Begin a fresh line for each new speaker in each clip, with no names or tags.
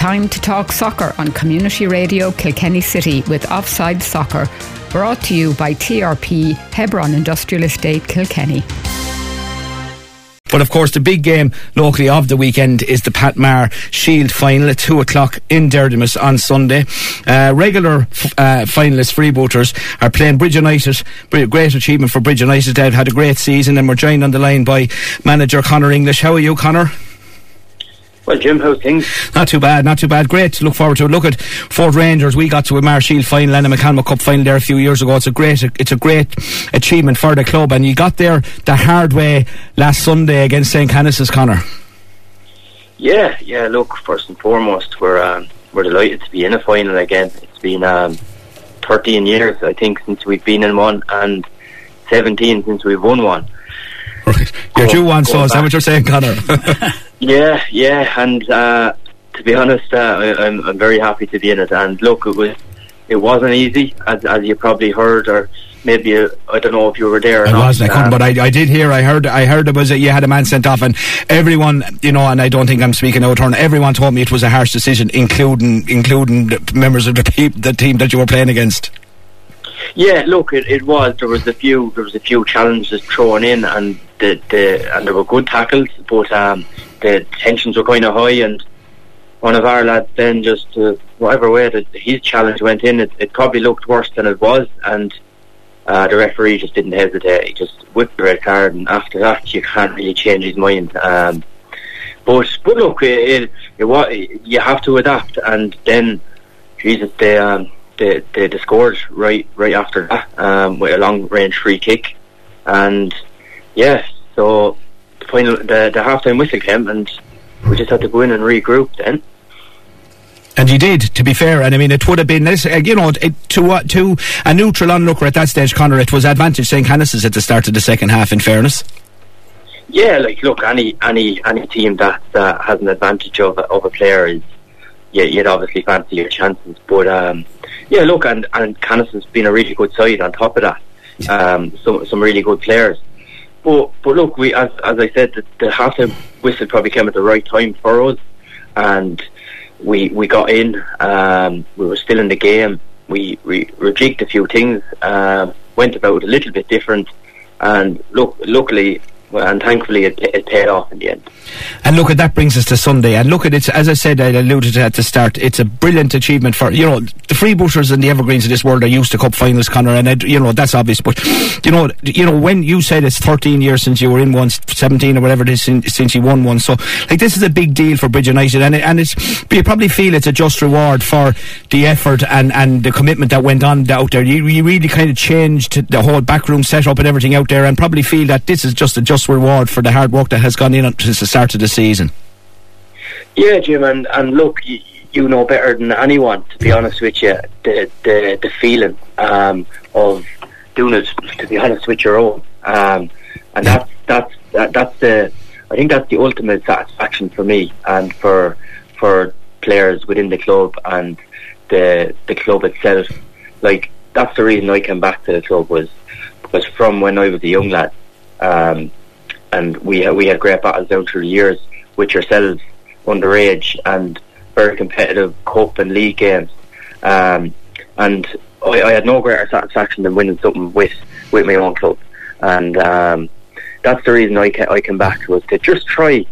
time to talk soccer on Community Radio Kilkenny City with Offside Soccer, brought to you by TRP Hebron Industrial Estate Kilkenny.
But of course, the big game locally of the weekend is the Pat Maher Shield final at 2 o'clock in Derdimus on Sunday. Uh, regular uh, finalists, freebooters, are playing Bridge United. Great achievement for Bridge United. They've had a great season and we're joined on the line by manager Connor English. How are you, Conor?
Well, Jim, how's things?
Not too bad, not too bad. Great to look forward to. Look at Fort Rangers. We got to a Maher final and a McCalmont Cup final there a few years ago. It's a great, it's a great achievement for the club. And you got there the hard way last Sunday against St. Canice's, Connor.
Yeah, yeah. Look, first and foremost, we're um, we're delighted to be in a final again. It's been um, 13 years, I think, since we've been in one, and 17 since we've won one.
Right. You're due one, so is that what you're saying, Conor?
Yeah, yeah, and uh, to be honest, uh, I, am I'm very happy to be in it. And look, it was it wasn't easy, as, as you probably heard, or maybe uh, I don't know if you were there.
I
not.
was, I couldn't, uh, but I, I did hear. I heard. I heard it was that you had a man sent off, and everyone, you know, and I don't think I'm speaking out of turn. Everyone told me it was a harsh decision, including including the members of the, pe- the team that you were playing against.
Yeah, look, it, it was. There was a few. There was a few challenges thrown in, and the, the and there were good tackles, but um, the tensions were kind of high, and one of our lads then just uh, whatever way that his challenge went in, it, it probably looked worse than it was, and uh, the referee just didn't hesitate. He just whipped the red card, and after that, you can't really change his mind. Um, but but look, it, it, it, you have to adapt, and then Jesus, they um, they, they, they scored right right after that um, with a long range free kick, and yeah, so final the the half time whistle came, and we just had to go in and regroup then.
And you did, to be fair. And I mean, it would have been this, uh, you know, it, to uh, to a neutral onlooker at that stage, Conor. It was advantage St. Canice's at the start of the second half. In fairness.
Yeah, like look, any any any team that uh, has an advantage of of a player is, yeah, you'd obviously fancy your chances. But um, yeah, look, and and Canice has been a really good side on top of that. Um, some some really good players. But but look, we as as I said, the, the halftime whistle probably came at the right time for us, and we we got in. Um, we were still in the game. We we rejigged a few things, uh, went about it a little bit different, and look, luckily and thankfully it, it, paid off in the end.
And look, at that brings us to Sunday. And look at it, as I said, I alluded to at the start. It's a brilliant achievement for you know the freebooters and the evergreens of this world are used to cup finals, Connor, and I, you know that's obvious. But you know, you know when you said it's 13 years since you were in one, 17 or whatever it is since, you won one. So like this is a big deal for Bridge United, and it, and it's you probably feel it's a just reward for the effort and and the commitment that went on out there. You, you really kind of changed the whole backroom setup and everything out there, and probably feel that this is just a just reward for the hard work that has gone in since the start of the season.
Yeah, Jim, and, and look, you, you know better than anyone, to be honest with you, the the, the feeling um, of doing it, to be honest with your own. Um, and that's, that's, that, that's the, I think that's the ultimate satisfaction for me and for, for players within the club and the, the club itself. Like, that's the reason I came back to the club was, was from when I was a young lad. Um, and we we had great battles down through the years with yourselves underage and very competitive cup and league games. Um, and I, I, had no greater satisfaction than winning something with with my own club, and um, that's the reason I, I came back was to just try.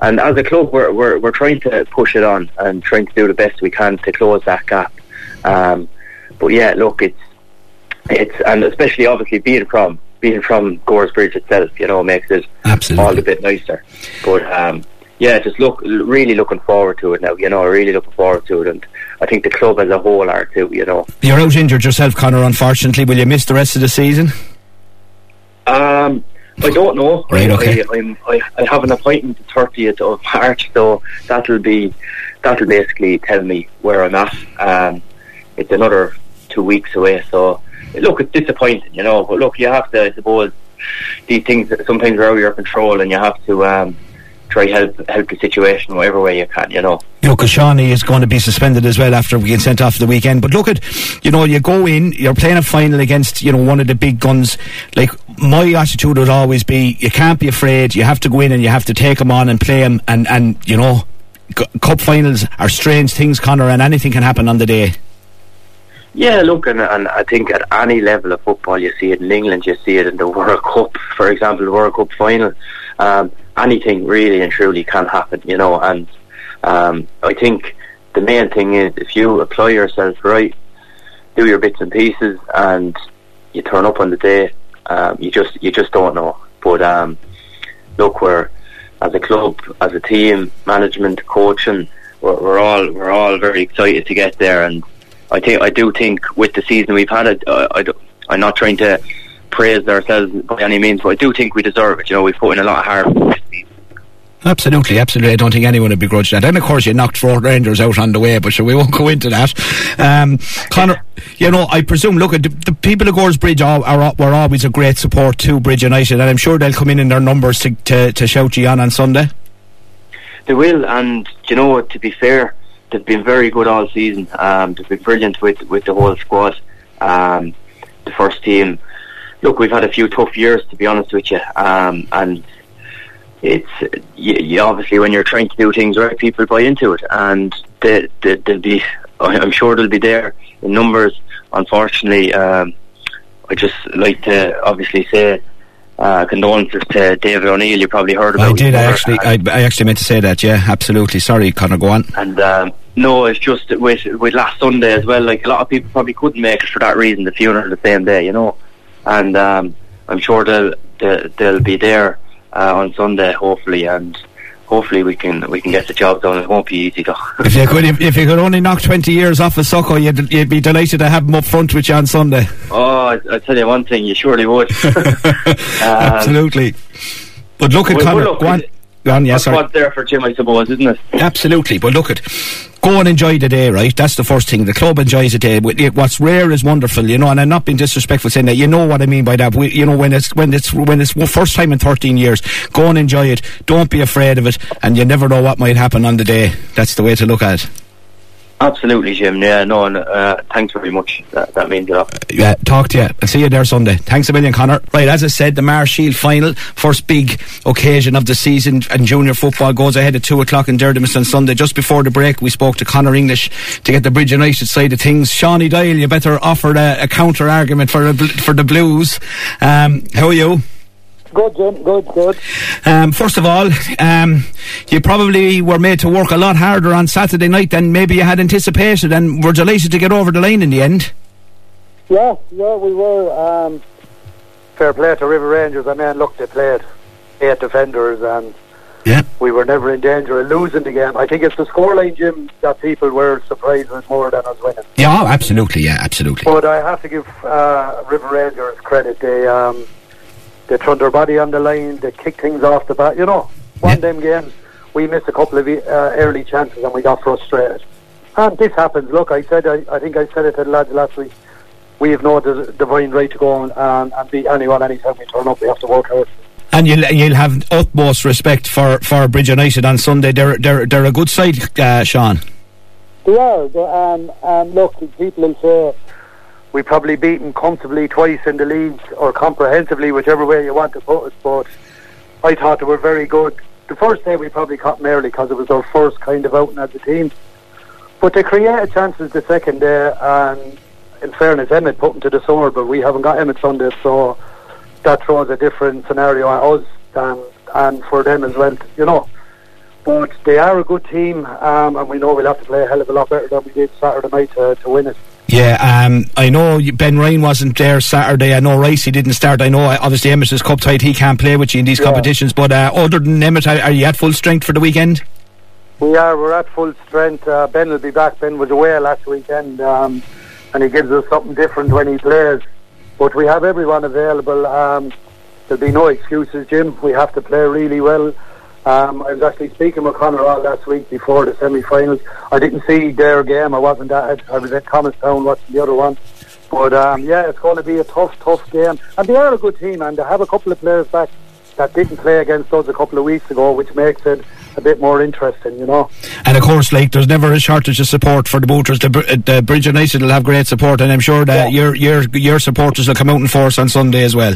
And as a club, we're, we're we're trying to push it on and trying to do the best we can to close that gap. Um, but yeah, look, it's it's and especially obviously being from being from Goresbridge itself, you know, makes it
Absolutely.
all a bit nicer. But um, yeah, just look, really looking forward to it now. You know, really looking forward to it, and I think the club as a whole are too. You know,
you're out injured yourself, Connor. Unfortunately, will you miss the rest of the season?
Um, I don't know.
Right, okay.
I, I, I have an appointment the thirtieth of March, so that'll be that'll basically tell me where I'm at. Um, it's another two weeks away, so look, it's disappointing, you know. But look, you have to, I suppose, these things sometimes are out of your control, and you have to um, try help help the situation whatever way you can, you know.
Because Shawnee is going to be suspended as well after being sent off the weekend. But look at, you know, you go in, you're playing a final against, you know, one of the big guns. Like my attitude would always be, you can't be afraid. You have to go in and you have to take them on and play them, and and you know cup finals are strange things, Connor, and anything can happen on the day.
Yeah, look, and, and I think at any level of football, you see it in England, you see it in the World Cup, for example, the World Cup final. Um, anything really and truly can happen, you know. And um, I think the main thing is if you apply yourself right, do your bits and pieces, and you turn up on the day, um, you just you just don't know. But um, look, we're as a club, as a team, management, coaching, we're, we're all we're all very excited to get there, and I think I do think with the season we've had, it, uh, I, I'm not trying to praise ourselves by any means, but I do think we deserve it. You know, we've put in a lot of hard work.
Absolutely, absolutely. I don't think anyone would begrudge that. And of course, you knocked Fort Rangers out on the way, but sure, we won't go into that. Um, Connor, you know, I presume, look, the, the people of Goresbridge are, are, were always a great support to Bridge United, and I'm sure they'll come in in their numbers to, to, to shout you on on Sunday.
They will, and you know, what, to be fair, they've been very good all season. Um, they've been brilliant with with the whole squad. Um, the first team. Look, we've had a few tough years to be honest with you, um, and it's you, you obviously when you're trying to do things right, people buy into it, and they, they, they'll be. I'm sure they'll be there in numbers. Unfortunately, um, I just like to obviously say uh, condolences to David O'Neill. You probably heard about.
I did. I actually, I, I, actually meant to say that. Yeah, absolutely. Sorry, Connor. Go on.
And um, no, it's just with with last Sunday as well. Like a lot of people probably couldn't make it for that reason. The funeral the same day, you know, and um, I'm sure they'll they'll, they'll be there uh, on Sunday, hopefully, and hopefully we can we can get the job done. It won't be easy though.
if you could, if, if, you could only knock twenty years off of Succo, you'd, you'd be delighted to have them up front with you on Sunday.
Oh, I, I tell you one thing, you surely would.
um, Absolutely. But look at well, Connor. Well, look, go on. Yes,
what's there for Jim, I suppose, isn't it?
Absolutely. But look at go and enjoy the day, right? That's the first thing. The club enjoys the day. What's rare is wonderful, you know. And I'm not being disrespectful saying that. You know what I mean by that. We, you know, when it's when it's when it's first time in 13 years, go and enjoy it. Don't be afraid of it, and you never know what might happen on the day. That's the way to look at it.
Absolutely, Jim. Yeah, no, and uh, thanks very much. That, that means a lot.
Yeah, talk to you. I'll see you there Sunday. Thanks a million, Connor. Right, as I said, the Maher Shield final, first big occasion of the season, and junior football goes ahead at 2 o'clock in Derdimus on Sunday. Just before the break, we spoke to Connor English to get the Bridge United side of things. Shawnee Doyle, you better offer a, a counter argument for, for the Blues. Um, how are you?
Good, Jim. Good, good.
Um, first of all, um, you probably were made to work a lot harder on Saturday night than maybe you had anticipated, and were delighted to get over the line in the end.
Yeah, yeah, we were. Um, fair play to River Rangers. I mean, look, they played eight defenders, and
yeah.
we were never in danger of losing the game. I think it's the scoreline, Jim, that people were surprised with more than us winning.
Yeah, absolutely. Yeah, absolutely.
But I have to give uh, River Rangers credit. They. Um, they throw their body on the line, they kick things off the bat. You know, one yeah. them games we missed a couple of uh, early chances and we got frustrated. And this happens. Look, I said, I, I think I said it to the lads last week. We have no divine right to go and, and, and beat anyone anytime we turn up. We have to work hard.
And you'll you'll have utmost respect for, for Bridge United on Sunday. They're they're they're a good side, uh, Sean.
They are. They, um, um, look, people will say we probably beat them comfortably twice in the league or comprehensively, whichever way you want to put it. But I thought they were very good. The first day we probably caught them early because it was our first kind of outing as a team. But they created chances the second day, and in fairness, Emmett put them to the sword, but we haven't got Emmett Sunday, so that throws a different scenario at us than and for them as well, you know. But they are a good team, um, and we know we'll have to play a hell of a lot better than we did Saturday night to, to win it.
Yeah, um, I know Ben Ryan wasn't there Saturday. I know Rice he didn't start. I know obviously Emmett is cup tied. He can't play with you in these yeah. competitions. But uh, other than Emmett, are, you at full strength for the weekend?
We are. We're at full strength. Uh, ben will be back. Ben was away last weekend, um, and he gives us something different when he plays. But we have everyone available. Um, there'll be no excuses, Jim. We have to play really well. Um, I was actually speaking with Conor all last week before the semi-finals. I didn't see their game. I wasn't at I was at Thomastown watching the other one. But um, yeah, it's going to be a tough, tough game. And they are a good team, and they have a couple of players back that didn't play against us a couple of weeks ago, which makes it a bit more interesting, you know.
And of course, like there's never a shortage of support for the booters. The, the Bridge United will have great support, and I'm sure that yeah. your your your supporters will come out in force on Sunday as well.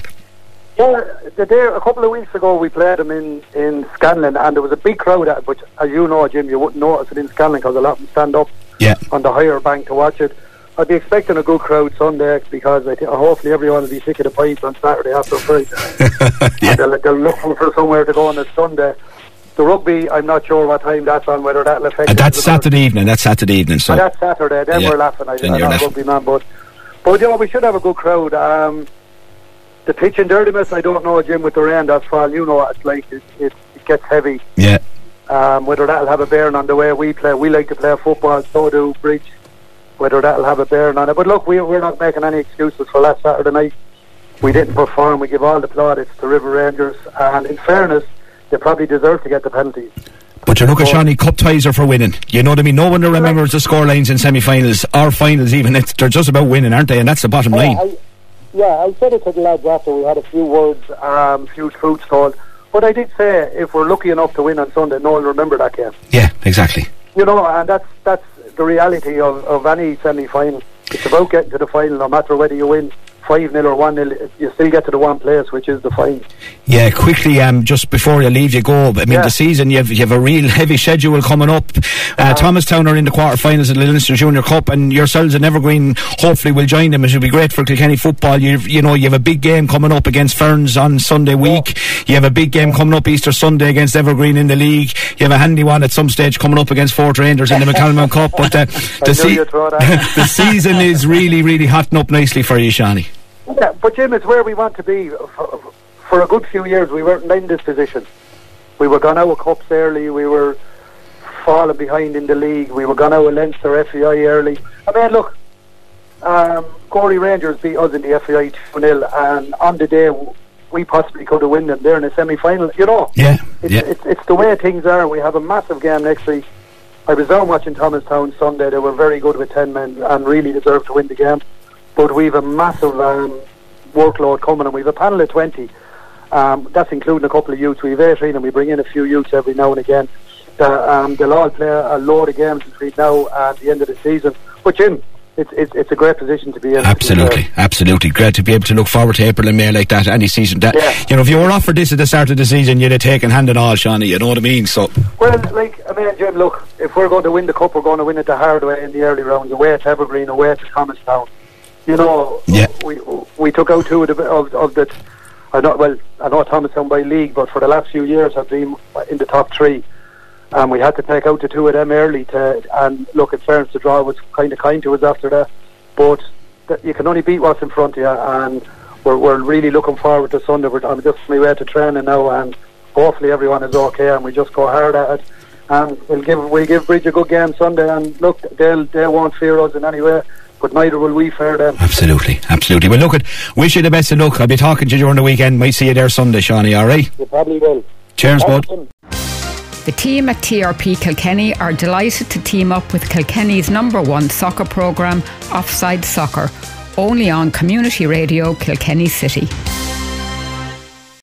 Yeah, the day a couple of weeks ago we played them in in Scanlon, and there was a big crowd. At, which, as you know, Jim, you wouldn't notice it in Scanlon because a lot of them stand up
Yeah.
on the higher bank to watch it. I'd be expecting a good crowd Sunday because I think hopefully everyone will be sick of the pipes on Saturday after Friday.
Yeah.
And they'll, they'll look for somewhere to go on a Sunday. The rugby, I'm not sure what time that's on, whether that'll affect.
And that's. Saturday evening. That's Saturday evening. So
Oh, that's Saturday. Then
Yeah.
we're laughing. I,
then
I'm not a
laughing.
rugby man, but but you know we should have a good crowd. Um, the pitch in Derdimus, I don't know, Jim, with the rain that's fall. You know what it's like. It, it, it gets heavy.
yeah,
Um, whether that'll have a bearing on the way we play. We like to play football, so do Bridge. Whether that'll have a bearing on it. But look, we, we're not making any excuses for last Saturday night. We didn't perform. We give all the plaudits to River Rangers. And in fairness, they probably deserve to get the penalties.
but you look at Shawnee Cup ties are for winning. You know what I mean? No one remembers the score lines in semi-finals or finals. Even it's, they're just about winning, aren't they? And that's the bottom line.
I, yeah, I said it to the lads after we had a few words, um, a few truths told. But I did say if we're lucky enough to win on Sunday, no one will remember that game.
Yeah, exactly.
You know, and that's that's the reality of, of any semi-final. It's about getting to the final, no matter whether you win five 0 or one 0 You still get to the one place, which is the final.
Yeah, quickly, um, just before you leave, you go. I mean,
Yeah.
the season you have you have a real heavy schedule coming up. Uh, Thomastown are in the quarterfinals of the Leinster Junior Cup, and yourselves and Evergreen hopefully will join them. It should be great for Kilkenny football. You you know you have a big game coming up against Ferns on Sunday week. You have a big game coming up Easter Sunday against Evergreen in the league. You have a handy one at some stage coming up against Fort Rangers in the McCalmont Cup. But uh, the,
knew you'd throw that.
the season is really really hotting up nicely for you, Shawnee.
Yeah, but Jim, it's where we want to be. For, for a good few years, we weren't in this position. We were gone out of cups early. We were falling behind in the league. We were gone out of Leinster FAI early. I mean, look, um, Corey Rangers beat us in the FAI 2 0, and on the day we possibly could have won them there in the semi final. You know,
Yeah,
it's,
yeah.
it's, it's the way things are. We have a massive game next week. I was down watching Thomastown Sunday. They were very good with 10 men and really deserved to win the game. But we've a massive um, workload coming and we've a panel of 20. Um, that's including a couple of youths. We've 18 and we bring in a few youths every now and again. The, um, they'll all play a load of games between now and the end of the season. But Jim, it's, it's, it's a great position to be in.
Absolutely, absolutely. Great to be able to look forward to April and May like that any season. That
Yeah.
you know, if you were offered this at the start of the season, you'd have taken hand and all, Shawnee. You know what I mean? So
Well, like, I mean, Jim, look, if we're going to win the cup, we're going to win it the hard way in the early rounds, away to Evergreen, away to Thomastown. You know,
Yeah.
we we took out two of the of, of the. I know, well, I know Thomastown by league, but for the last few years, I've been in the top three, and we had to take out the two of them early. To and look, in fairness, the draw was kind of kind to us after that, but th- you can only beat what's in front of you, and we're we're really looking forward to Sunday. We're, I'm just on my way to training now, and hopefully everyone is okay, and we just go hard at it. And we'll give we'll give Bridge a good game Sunday, and look, they'll they won't fear us in any way, but neither will we fear them.
absolutely, absolutely. Well, look, at wish you the best of luck. I'll be talking to you during the weekend. Might see you there Sunday, Shawnee. All right.
You probably will.
Cheers, bud.
The team at TRP Kilkenny are delighted to team up with Kilkenny's number one soccer programme, Offside Soccer, only on Community Radio Kilkenny City.